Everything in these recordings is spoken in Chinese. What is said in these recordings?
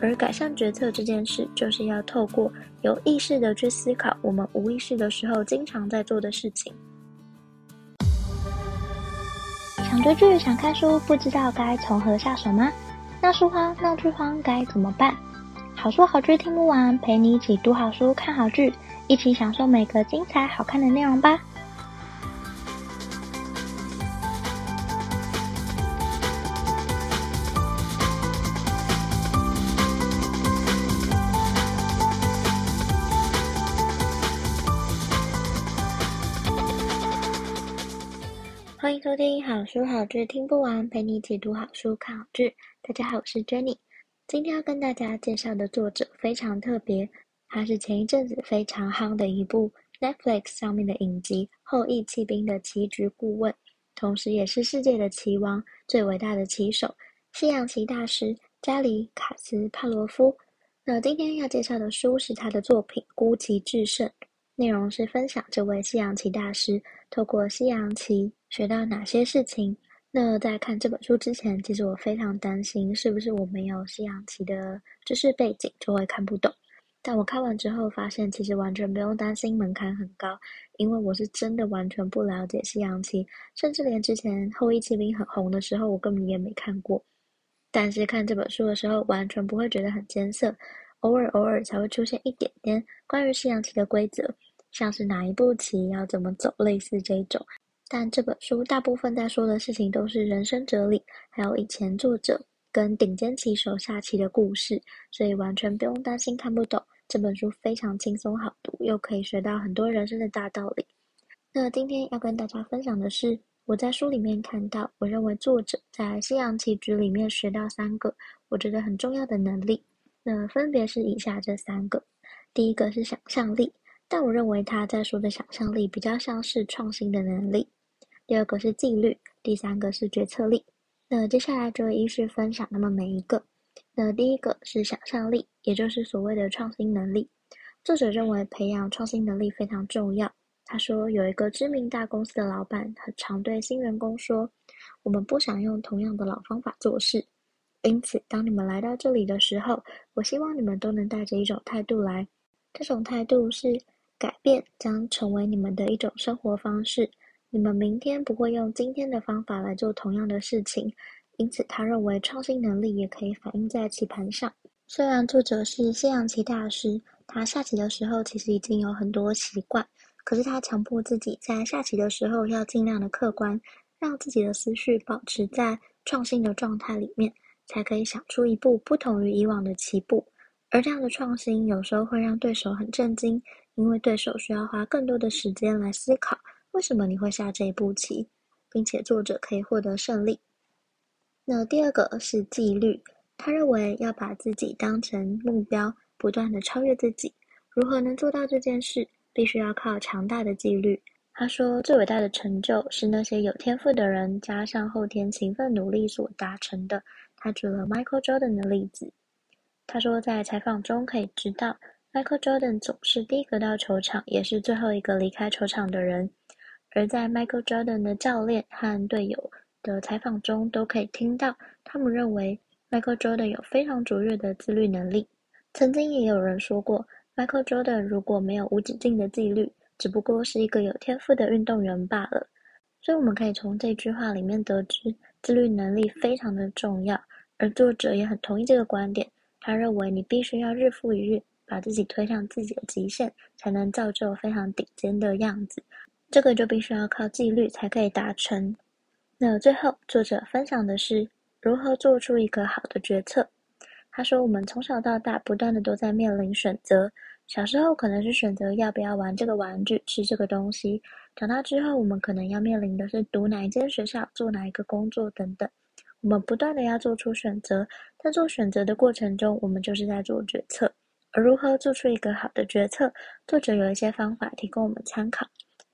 而改善决策这件事，就是要透过有意识的去思考我们无意识的时候经常在做的事情。想追剧、想看书，不知道该从何下手吗？闹书荒、闹剧荒该怎么办？好书好剧听不完，陪你一起读好书、看好剧，一起享受每个精彩好看的内容吧。欢迎收听好书好剧听不完，陪你一起读好书、看好剧。大家好，我是 Jenny。今天要跟大家介绍的作者非常特别，他是前一阵子非常夯的一部 Netflix 上面的影集《后翼弃兵》的棋局顾问，同时也是世界的棋王、最伟大的棋手——西洋棋大师加里·卡斯帕罗夫。那今天要介绍的书是他的作品《孤棋制胜》，内容是分享这位西洋棋大师透过西洋棋。学到哪些事情？那在看这本书之前，其实我非常担心，是不是我没有西洋棋的知识背景就会看不懂？但我看完之后发现，其实完全不用担心，门槛很高，因为我是真的完全不了解西洋棋，甚至连之前后羿弃兵很红的时候，我根本也没看过。但是看这本书的时候，完全不会觉得很艰涩，偶尔偶尔才会出现一点点关于西洋棋的规则，像是哪一步棋要怎么走，类似这种。但这本书大部分在说的事情都是人生哲理，还有以前作者跟顶尖棋手下棋的故事，所以完全不用担心看不懂。这本书非常轻松好读，又可以学到很多人生的大道理。那今天要跟大家分享的是，我在书里面看到，我认为作者在西洋棋局里面学到三个我觉得很重要的能力。那分别是以下这三个，第一个是想象力，但我认为他在说的想象力比较像是创新的能力。第二个是纪律，第三个是决策力。那接下来就会依序分享那么每一个。那第一个是想象力，也就是所谓的创新能力。作者认为培养创新能力非常重要。他说，有一个知名大公司的老板很常对新员工说：“我们不想用同样的老方法做事，因此当你们来到这里的时候，我希望你们都能带着一种态度来。这种态度是改变将成为你们的一种生活方式。”你们明天不会用今天的方法来做同样的事情，因此他认为创新能力也可以反映在棋盘上。虽然作者是西洋棋大师，他下棋的时候其实已经有很多习惯，可是他强迫自己在下棋的时候要尽量的客观，让自己的思绪保持在创新的状态里面，才可以想出一步不同于以往的棋步。而这样的创新有时候会让对手很震惊，因为对手需要花更多的时间来思考。为什么你会下这一步棋，并且作者可以获得胜利？那第二个是纪律，他认为要把自己当成目标，不断的超越自己。如何能做到这件事，必须要靠强大的纪律。他说，最伟大的成就是那些有天赋的人加上后天勤奋努力所达成的。他举了 Michael Jordan 的例子。他说，在采访中可以知道，Michael Jordan 总是第一个到球场，也是最后一个离开球场的人。而在 Michael Jordan 的教练和队友的采访中，都可以听到他们认为 Michael Jordan 有非常卓越的自律能力。曾经也有人说过，Michael Jordan 如果没有无止境的纪律，只不过是一个有天赋的运动员罢了。所以我们可以从这句话里面得知，自律能力非常的重要。而作者也很同意这个观点，他认为你必须要日复一日把自己推向自己的极限，才能造就非常顶尖的样子。这个就必须要靠纪律才可以达成。那最后，作者分享的是如何做出一个好的决策。他说：“我们从小到大不断的都在面临选择。小时候可能是选择要不要玩这个玩具、吃这个东西；长大之后，我们可能要面临的是读哪一间学校、做哪一个工作等等。我们不断的要做出选择，在做选择的过程中，我们就是在做决策。而如何做出一个好的决策，作者有一些方法提供我们参考。”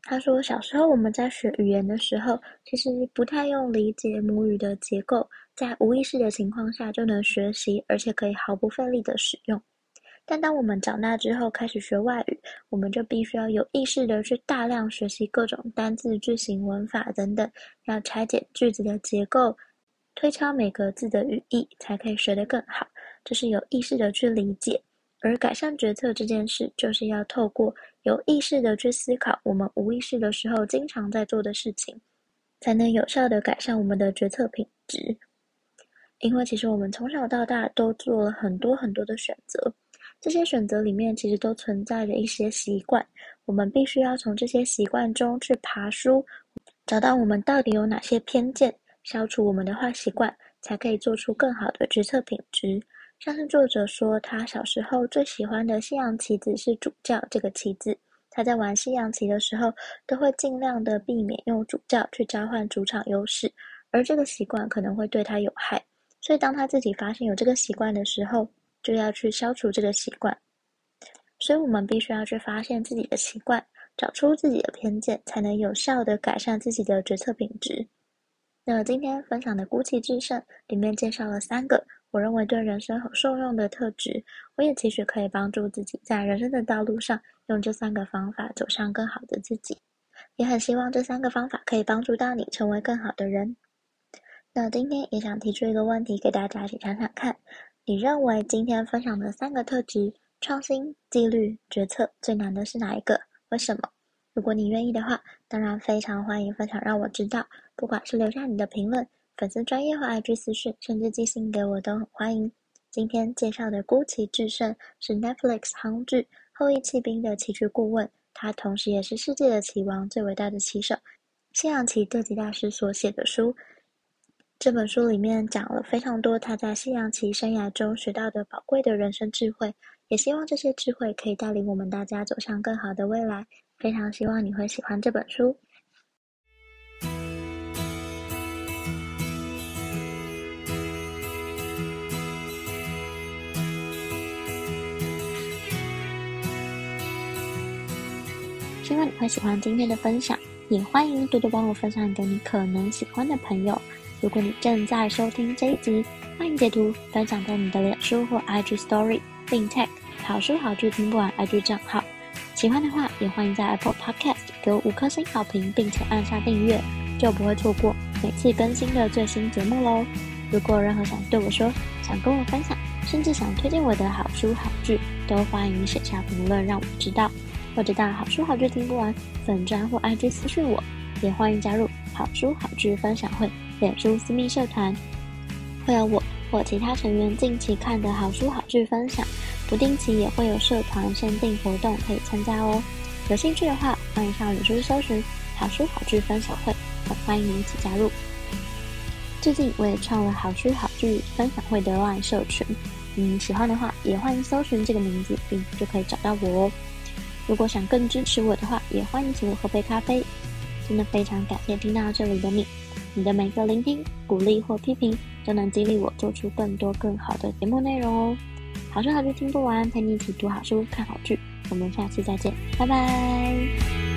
他说：“小时候我们在学语言的时候，其实不太用理解母语的结构，在无意识的情况下就能学习，而且可以毫不费力的使用。但当我们长大之后开始学外语，我们就必须要有意识的去大量学习各种单字、句型、文法等等，要拆解句子的结构，推敲每个字的语义，才可以学得更好。这是有意识的去理解。而改善决策这件事，就是要透过有意识的去思考我们无意识的时候经常在做的事情，才能有效的改善我们的决策品质。因为其实我们从小到大都做了很多很多的选择，这些选择里面其实都存在着一些习惯，我们必须要从这些习惯中去爬梳，找到我们到底有哪些偏见，消除我们的坏习惯，才可以做出更好的决策品质。像是作者说，他小时候最喜欢的西洋棋子是主教这个棋子。他在玩西洋棋的时候，都会尽量的避免用主教去交换主场优势，而这个习惯可能会对他有害。所以当他自己发现有这个习惯的时候，就要去消除这个习惯。所以我们必须要去发现自己的习惯，找出自己的偏见，才能有效的改善自己的决策品质。那今天分享的《孤奇制胜》里面介绍了三个。我认为对人生很受用的特质，我也期许可以帮助自己在人生的道路上用这三个方法走向更好的自己，也很希望这三个方法可以帮助到你成为更好的人。那今天也想提出一个问题给大家一起想想看，你认为今天分享的三个特质——创新、纪律、决策，最难的是哪一个？为什么？如果你愿意的话，当然非常欢迎分享，让我知道，不管是留下你的评论。粉丝专业或 IG 私讯，甚至寄信给我都很欢迎。今天介绍的《孤奇制胜》是 Netflix 韩剧《后裔弃兵》的棋局顾问，他同时也是世界的棋王最伟大的棋手——西洋棋特级大师所写的书。这本书里面讲了非常多他在西洋棋生涯中学到的宝贵的人生智慧，也希望这些智慧可以带领我们大家走向更好的未来。非常希望你会喜欢这本书。希望你会喜欢今天的分享，也欢迎多多帮我分享给你可能喜欢的朋友。如果你正在收听这一集，欢迎截图分享在你的脸书或 IG Story，并 tag 好书好剧听不完 IG 账号。喜欢的话，也欢迎在 Apple Podcast 给我五颗星好评，并且按下订阅，就不会错过每次更新的最新节目喽。如果任何想对我说、想跟我分享，甚至想推荐我的好书好剧，都欢迎写下评论让我知道。或者到好书好剧听不完粉专或 IG 私讯我，也欢迎加入好书好剧分享会脸书私密社团，会有我或其他成员近期看的好书好剧分享，不定期也会有社团限定活动可以参加哦。有兴趣的话，欢迎上脸书搜寻好书好剧分享会，很欢迎你一起加入。最近我也创了好书好剧分享会的万社群，嗯，喜欢的话也欢迎搜寻这个名字，并就可以找到我哦。如果想更支持我的话，也欢迎请我喝杯咖啡。真的非常感谢听到这里的你，你的每个聆听、鼓励或批评，都能激励我做出更多更好的节目内容哦。好书好剧听不完，陪你一起读好书、看好剧。我们下期再见，拜拜。